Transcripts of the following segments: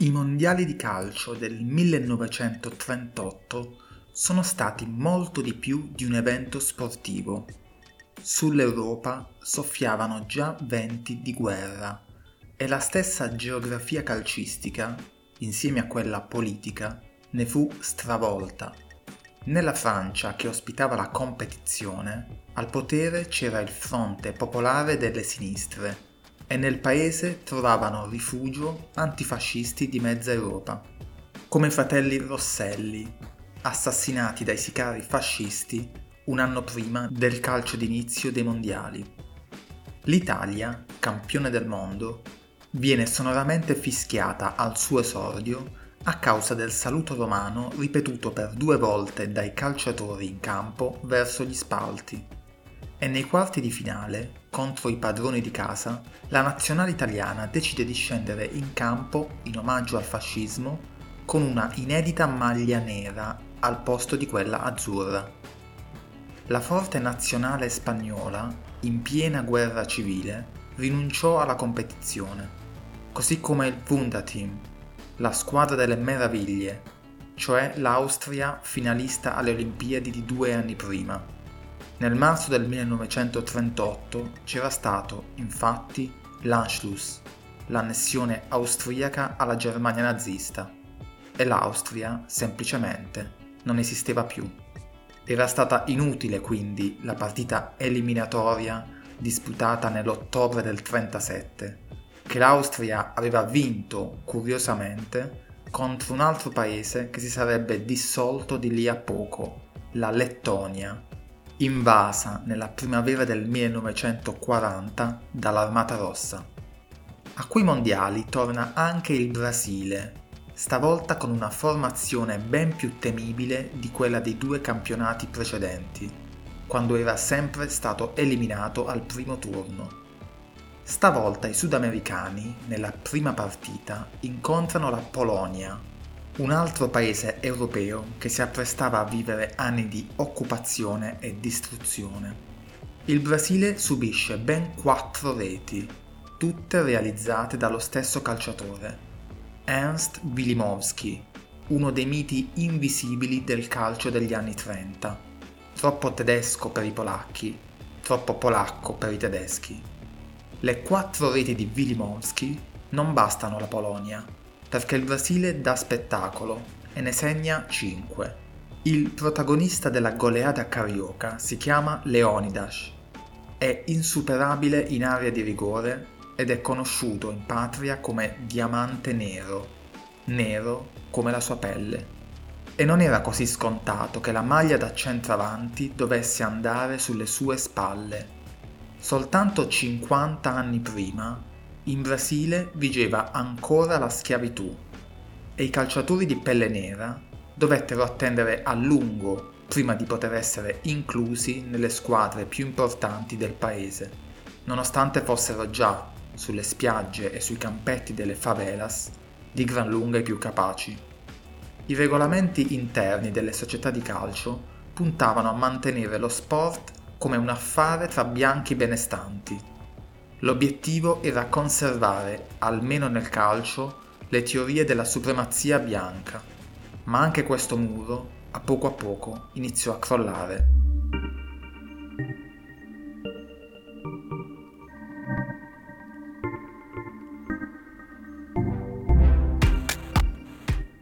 I mondiali di calcio del 1938 sono stati molto di più di un evento sportivo. Sull'Europa soffiavano già venti di guerra e la stessa geografia calcistica, insieme a quella politica, ne fu stravolta. Nella Francia che ospitava la competizione, al potere c'era il Fronte Popolare delle Sinistre e nel paese trovavano rifugio antifascisti di mezza Europa, come i fratelli Rosselli, assassinati dai sicari fascisti un anno prima del calcio d'inizio dei mondiali. L'Italia, campione del mondo, viene sonoramente fischiata al suo esordio a causa del saluto romano ripetuto per due volte dai calciatori in campo verso gli spalti e nei quarti di finale, contro i padroni di casa, la nazionale italiana decide di scendere in campo in omaggio al fascismo con una inedita maglia nera al posto di quella azzurra. La forte nazionale spagnola, in piena guerra civile, rinunciò alla competizione, così come il Wunderteam, la squadra delle meraviglie, cioè l'Austria finalista alle Olimpiadi di due anni prima nel marzo del 1938 c'era stato, infatti, l'Anschluss, l'annessione austriaca alla Germania nazista, e l'Austria, semplicemente, non esisteva più. Era stata inutile quindi la partita eliminatoria disputata nell'ottobre del 1937, che l'Austria aveva vinto, curiosamente, contro un altro paese che si sarebbe dissolto di lì a poco, la Lettonia, invasa nella primavera del 1940 dall'Armata Rossa. A quei mondiali torna anche il Brasile, stavolta con una formazione ben più temibile di quella dei due campionati precedenti, quando era sempre stato eliminato al primo turno. Stavolta i sudamericani, nella prima partita, incontrano la Polonia, un altro paese europeo che si apprestava a vivere anni di occupazione e distruzione. Il Brasile subisce ben quattro reti, tutte realizzate dallo stesso calciatore, Ernst Wilimowski, uno dei miti invisibili del calcio degli anni 30, troppo tedesco per i polacchi, troppo polacco per i tedeschi. Le quattro reti di Wilimowski non bastano alla Polonia, perché il Brasile dà spettacolo e ne segna 5. Il protagonista della goleada carioca si chiama Leonidas, è insuperabile in area di rigore ed è conosciuto in patria come diamante nero, nero come la sua pelle. E non era così scontato che la maglia da centravanti dovesse andare sulle sue spalle. Soltanto 50 anni prima in Brasile vigeva ancora la schiavitù e i calciatori di pelle nera dovettero attendere a lungo prima di poter essere inclusi nelle squadre più importanti del paese, nonostante fossero già sulle spiagge e sui campetti delle favelas di gran lunga i più capaci. I regolamenti interni delle società di calcio puntavano a mantenere lo sport come un affare tra bianchi benestanti L'obiettivo era conservare, almeno nel calcio, le teorie della supremazia bianca, ma anche questo muro, a poco a poco, iniziò a crollare.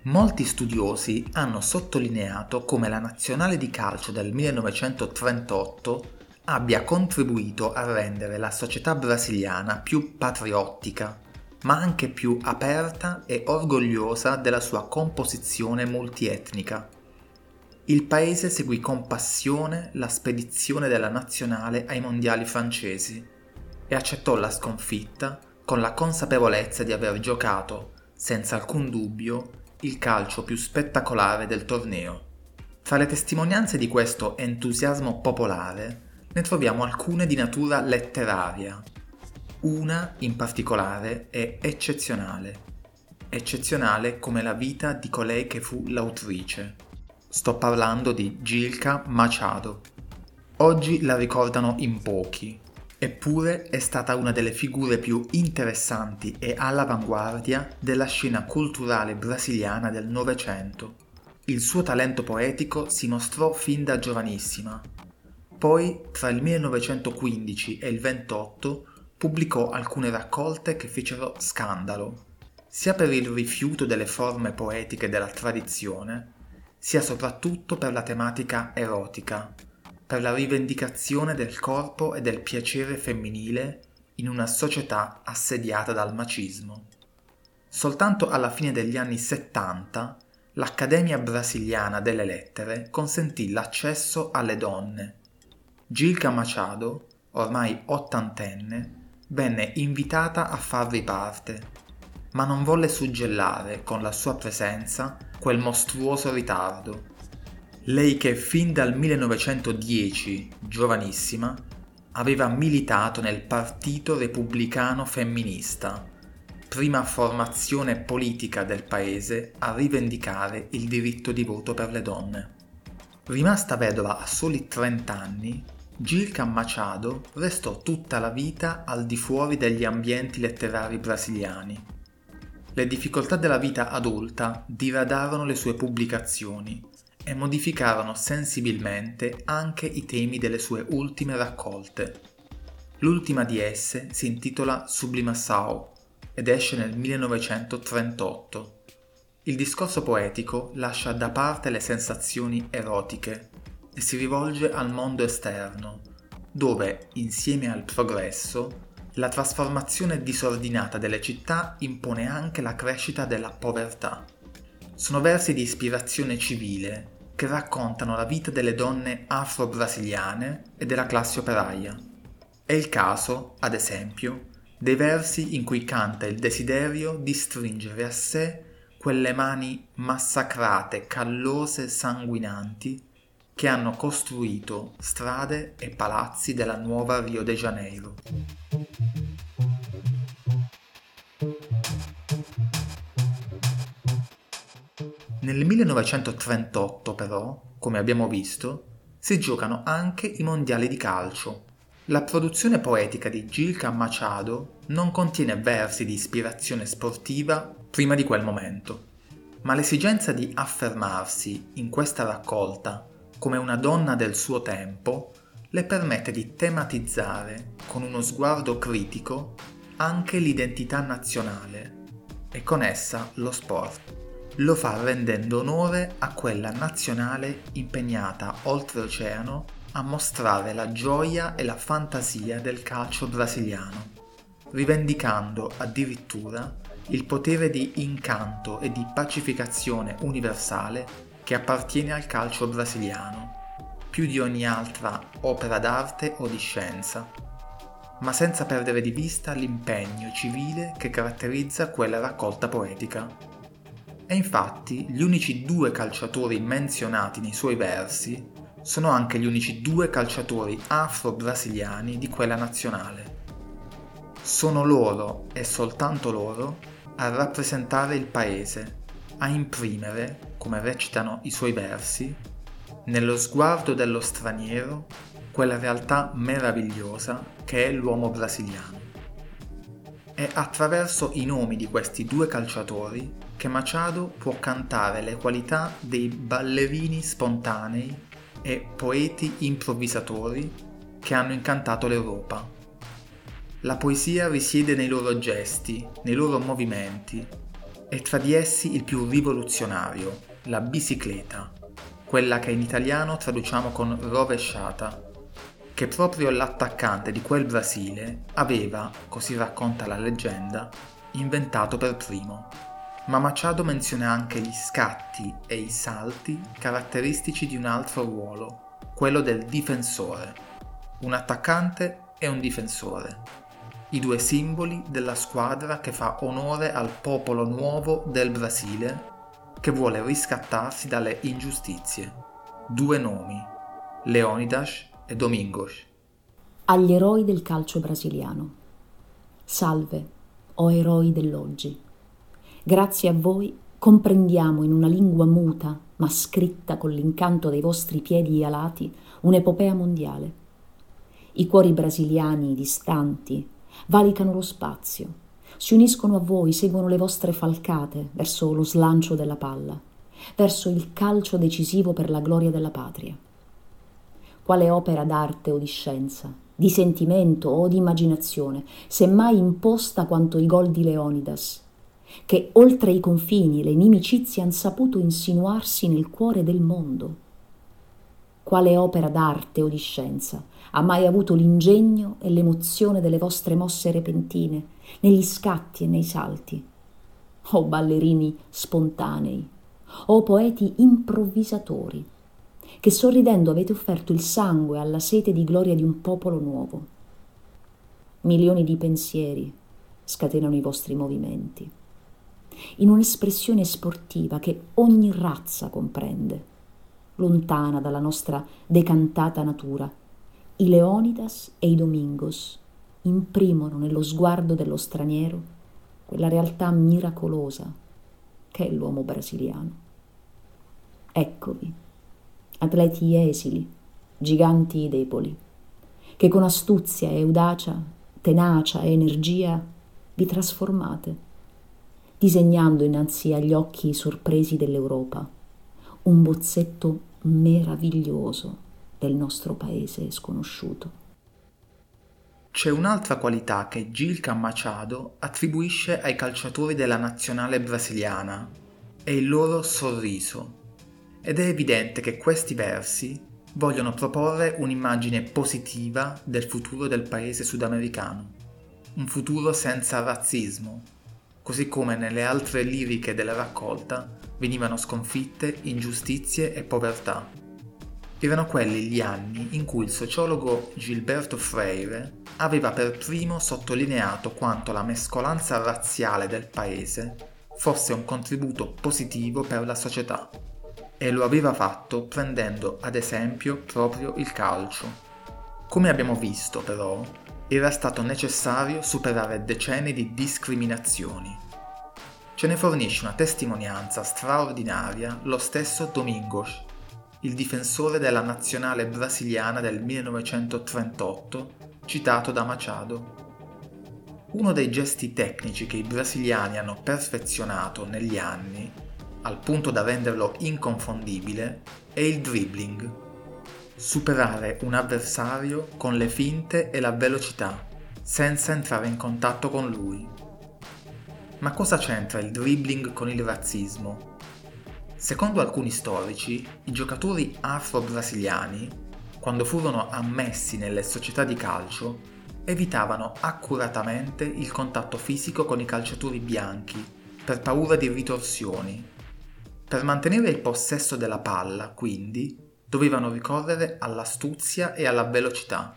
Molti studiosi hanno sottolineato come la nazionale di calcio del 1938 abbia contribuito a rendere la società brasiliana più patriottica, ma anche più aperta e orgogliosa della sua composizione multietnica. Il paese seguì con passione la spedizione della nazionale ai mondiali francesi e accettò la sconfitta con la consapevolezza di aver giocato, senza alcun dubbio, il calcio più spettacolare del torneo. Tra le testimonianze di questo entusiasmo popolare ne troviamo alcune di natura letteraria. Una in particolare è eccezionale, eccezionale come la vita di colei che fu l'autrice. Sto parlando di Gilca Machado. Oggi la ricordano in pochi, Eppure è stata una delle figure più interessanti e all'avanguardia della scena culturale brasiliana del Novecento. Il suo talento poetico si mostrò fin da giovanissima. Poi, tra il 1915 e il 28, pubblicò alcune raccolte che fecero scandalo, sia per il rifiuto delle forme poetiche della tradizione, sia soprattutto per la tematica erotica, per la rivendicazione del corpo e del piacere femminile in una società assediata dal macismo. Soltanto alla fine degli anni 70 l'Accademia brasiliana delle lettere consentì l'accesso alle donne. Gilca Machado, ormai ottantenne, venne invitata a farvi parte, ma non volle suggellare con la sua presenza quel mostruoso ritardo lei che fin dal 1910, giovanissima, aveva militato nel Partito Repubblicano Femminista, prima formazione politica del paese a rivendicare il diritto di voto per le donne. Rimasta vedova a soli 30 anni, Gilca Machado restò tutta la vita al di fuori degli ambienti letterari brasiliani. Le difficoltà della vita adulta diradarono le sue pubblicazioni e modificarono sensibilmente anche i temi delle sue ultime raccolte. L'ultima di esse si intitola Sublimação ed esce nel 1938. Il discorso poetico lascia da parte le sensazioni erotiche e si rivolge al mondo esterno, dove, insieme al progresso, la trasformazione disordinata delle città impone anche la crescita della povertà. Sono versi di ispirazione civile che raccontano la vita delle donne afro-brasiliane e della classe operaia. È il caso, ad esempio, dei versi in cui canta il desiderio di stringere a sé quelle mani massacrate, callose sanguinanti che hanno costruito strade e palazzi della nuova Rio de Janeiro. Nel 1938 però, come abbiamo visto, si giocano anche i mondiali di calcio. La produzione poetica di Gilca Machado non contiene versi di ispirazione sportiva prima di quel momento, ma l'esigenza di affermarsi in questa raccolta come una donna del suo tempo le permette di tematizzare con uno sguardo critico anche l'identità nazionale e con essa lo sport. Lo fa rendendo onore a quella nazionale impegnata oltreoceano a mostrare la gioia e la fantasia del calcio brasiliano, rivendicando addirittura il potere di incanto e di pacificazione universale che appartiene al calcio brasiliano, più di ogni altra opera d'arte o di scienza, ma senza perdere di vista l'impegno civile che caratterizza quella raccolta poetica. E infatti gli unici due calciatori menzionati nei suoi versi sono anche gli unici due calciatori afro-brasiliani di quella nazionale. Sono loro e soltanto loro a rappresentare il paese, a imprimere, come recitano i suoi versi, nello sguardo dello straniero quella realtà meravigliosa che è l'uomo brasiliano. È attraverso i nomi di questi due calciatori che Machado può cantare le qualità dei ballerini spontanei e poeti improvvisatori che hanno incantato l'Europa. La poesia risiede nei loro gesti, nei loro movimenti e tra di essi il più rivoluzionario, la bicicletta, quella che in italiano traduciamo con rovesciata, che proprio l'attaccante di quel Brasile aveva, così racconta la leggenda, inventato per primo. Ma Machado menziona anche gli scatti e i salti caratteristici di un altro ruolo, quello del difensore, un attaccante e un difensore, i due simboli della squadra che fa onore al popolo nuovo del Brasile che vuole riscattarsi dalle ingiustizie. Due nomi, Leonidas e Domingos. Agli eroi del calcio brasiliano. Salve, o eroi dell'oggi. Grazie a voi comprendiamo in una lingua muta, ma scritta con l'incanto dei vostri piedi alati, un'epopea mondiale. I cuori brasiliani distanti valicano lo spazio, si uniscono a voi, seguono le vostre falcate verso lo slancio della palla, verso il calcio decisivo per la gloria della patria. Quale opera d'arte o di scienza, di sentimento o di immaginazione, semmai imposta quanto i gol di Leonidas, che oltre i confini le inimicizie han saputo insinuarsi nel cuore del mondo. Quale opera d'arte o di scienza ha mai avuto l'ingegno e l'emozione delle vostre mosse repentine, negli scatti e nei salti? O ballerini spontanei, o poeti improvvisatori, che sorridendo avete offerto il sangue alla sete di gloria di un popolo nuovo. Milioni di pensieri scatenano i vostri movimenti in un'espressione sportiva che ogni razza comprende, lontana dalla nostra decantata natura. I Leonidas e i Domingos imprimono nello sguardo dello straniero quella realtà miracolosa che è l'uomo brasiliano. Eccovi, atleti esili, giganti deboli, che con astuzia e audacia, tenacia e energia vi trasformate disegnando innanzi agli occhi sorpresi dell'Europa un bozzetto meraviglioso del nostro paese sconosciuto. C'è un'altra qualità che Gilca Machado attribuisce ai calciatori della nazionale brasiliana, è il loro sorriso. Ed è evidente che questi versi vogliono proporre un'immagine positiva del futuro del paese sudamericano, un futuro senza razzismo, così come nelle altre liriche della raccolta venivano sconfitte ingiustizie e povertà. Erano quelli gli anni in cui il sociologo Gilberto Freire aveva per primo sottolineato quanto la mescolanza razziale del paese fosse un contributo positivo per la società e lo aveva fatto prendendo ad esempio proprio il calcio. Come abbiamo visto però, era stato necessario superare decenni di discriminazioni. Ce ne fornisce una testimonianza straordinaria lo stesso Domingos, il difensore della nazionale brasiliana del 1938, citato da Machado. Uno dei gesti tecnici che i brasiliani hanno perfezionato negli anni, al punto da renderlo inconfondibile, è il dribbling superare un avversario con le finte e la velocità, senza entrare in contatto con lui. Ma cosa c'entra il dribbling con il razzismo? Secondo alcuni storici, i giocatori afro-brasiliani, quando furono ammessi nelle società di calcio, evitavano accuratamente il contatto fisico con i calciatori bianchi per paura di ritorsioni. Per mantenere il possesso della palla, quindi, dovevano ricorrere all'astuzia e alla velocità.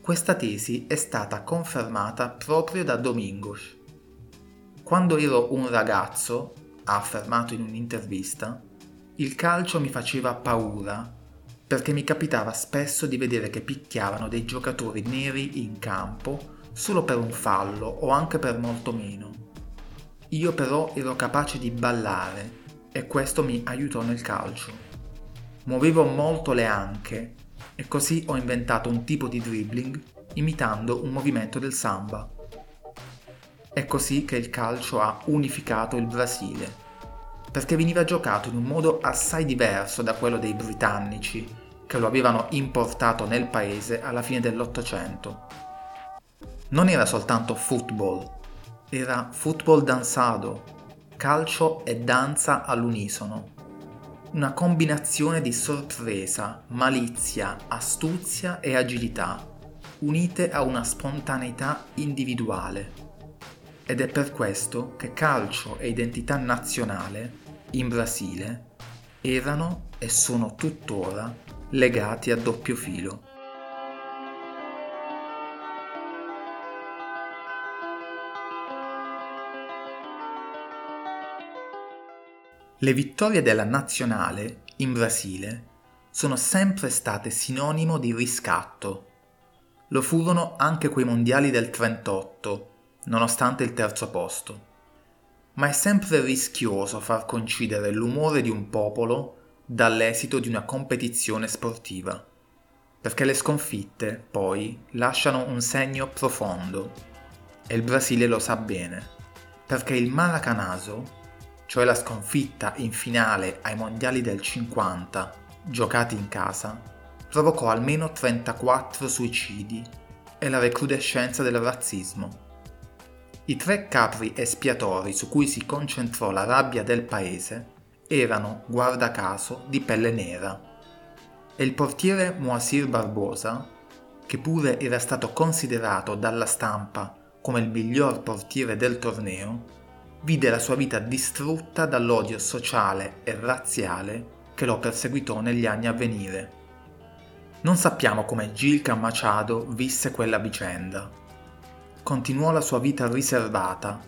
Questa tesi è stata confermata proprio da Domingos. Quando ero un ragazzo, ha affermato in un'intervista, il calcio mi faceva paura perché mi capitava spesso di vedere che picchiavano dei giocatori neri in campo solo per un fallo o anche per molto meno. Io però ero capace di ballare e questo mi aiutò nel calcio. Muovevo molto le anche e così ho inventato un tipo di dribbling imitando un movimento del samba. È così che il calcio ha unificato il Brasile, perché veniva giocato in un modo assai diverso da quello dei britannici, che lo avevano importato nel paese alla fine dell'Ottocento. Non era soltanto football, era football danzado, calcio e danza all'unisono una combinazione di sorpresa, malizia, astuzia e agilità, unite a una spontaneità individuale. Ed è per questo che calcio e identità nazionale in Brasile erano e sono tuttora legati a doppio filo. Le vittorie della nazionale in Brasile sono sempre state sinonimo di riscatto. Lo furono anche quei mondiali del 38, nonostante il terzo posto. Ma è sempre rischioso far coincidere l'umore di un popolo dall'esito di una competizione sportiva. perché le sconfitte, poi, lasciano un segno profondo. E il Brasile lo sa bene, perché il Maracanazo, cioè la sconfitta in finale ai mondiali del 50, giocati in casa, provocò almeno 34 suicidi e la recrudescenza del razzismo. I tre capri espiatori su cui si concentrò la rabbia del paese erano, guarda caso, di pelle nera e il portiere Moasir Barbosa, che pure era stato considerato dalla stampa come il miglior portiere del torneo, vide la sua vita distrutta dall'odio sociale e razziale che lo perseguitò negli anni a venire. Non sappiamo come Gilca Machado visse quella vicenda. Continuò la sua vita riservata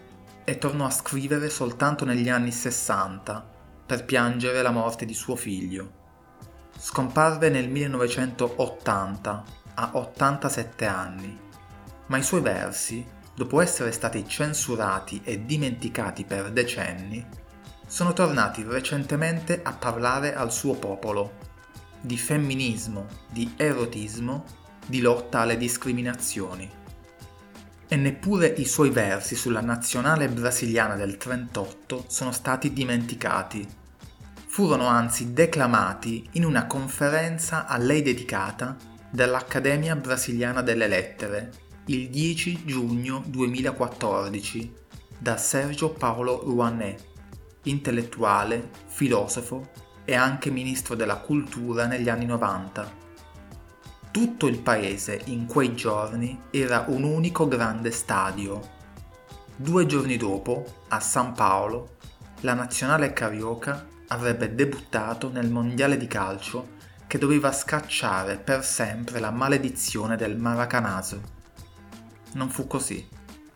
e tornò a scrivere soltanto negli anni 60 per piangere la morte di suo figlio. Scomparve nel 1980 a 87 anni, ma i suoi versi, dopo essere stati censurati e dimenticati per decenni, sono tornati recentemente a parlare al suo popolo di femminismo, di erotismo, di lotta alle discriminazioni. E neppure i suoi versi sulla nazionale brasiliana del 38 sono stati dimenticati furono anzi declamati in una conferenza a lei dedicata dall'Accademia Brasiliana delle Lettere il 10 giugno 2014 da Sergio Paolo Rouanet, intellettuale, filosofo e anche ministro della cultura negli anni 90. Tutto il paese in quei giorni era un unico grande stadio. Due giorni dopo, a San Paolo, la nazionale carioca avrebbe debuttato nel mondiale di calcio che doveva scacciare per sempre la maledizione del Maracanazo. Non fu così.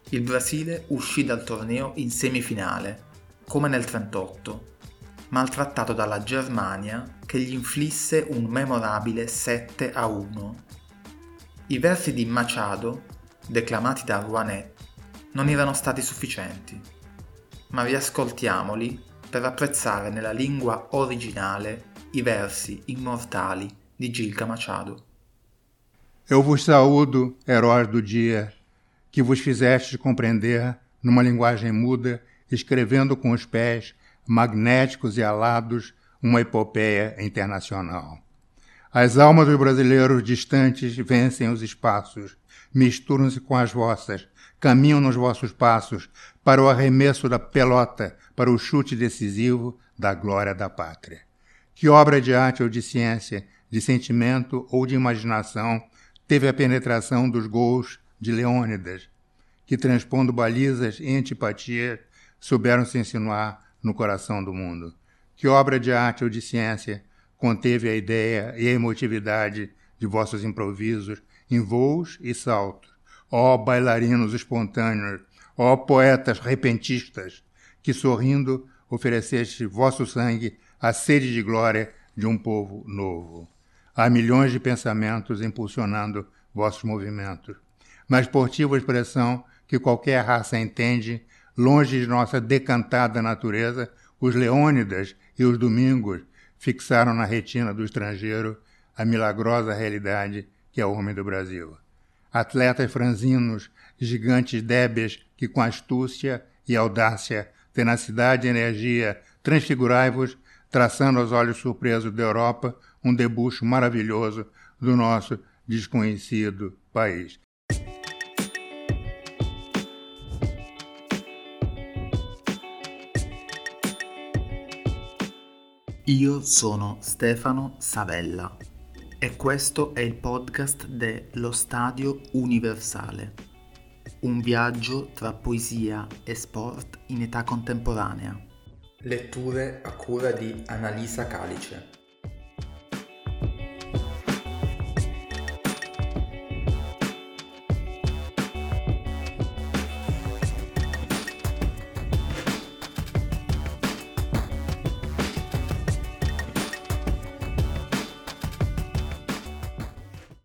Il Brasile uscì dal torneo in semifinale, come nel 38, maltrattato dalla Germania che gli inflisse un memorabile 7 a 1. I versi di Machado, declamati da Rouanet, non erano stati sufficienti, ma riascoltiamoli per apprezzare nella lingua originale i versi immortali de Gilca Machado. Eu vos saúdo, heróis do dia, que vos fizestes compreender, numa linguagem muda, escrevendo com os pés, magnéticos e alados, uma epopeia internacional. As almas dos brasileiros distantes vencem os espaços, misturam-se com as vossas, caminham nos vossos passos, para o arremesso da pelota, para o chute decisivo da glória da pátria. Que obra de arte ou de ciência, de sentimento ou de imaginação teve a penetração dos gols de Leônidas, que, transpondo balizas e antipatias, souberam se insinuar no coração do mundo? Que obra de arte ou de ciência conteve a ideia e a emotividade de vossos improvisos em voos e saltos? Ó oh, bailarinos espontâneos, ó poetas repentistas, que sorrindo ofereceste vosso sangue à sede de glória de um povo novo. Há milhões de pensamentos impulsionando vossos movimentos, mas portiva expressão que qualquer raça entende, longe de nossa decantada natureza, os Leônidas e os Domingos fixaram na retina do estrangeiro a milagrosa realidade que é o homem do Brasil. Atletas franzinos, gigantes débeis que com astúcia e audácia, tenacidade e energia transfigurai-vos, traçando aos olhos surpresos da Europa um debuxo maravilhoso do nosso desconhecido país. Io sono Stefano Savella e questo è il podcast dello Stadio Universale un viaggio tra poesia e sport in età contemporanea. Letture a cura di Annalisa Calice.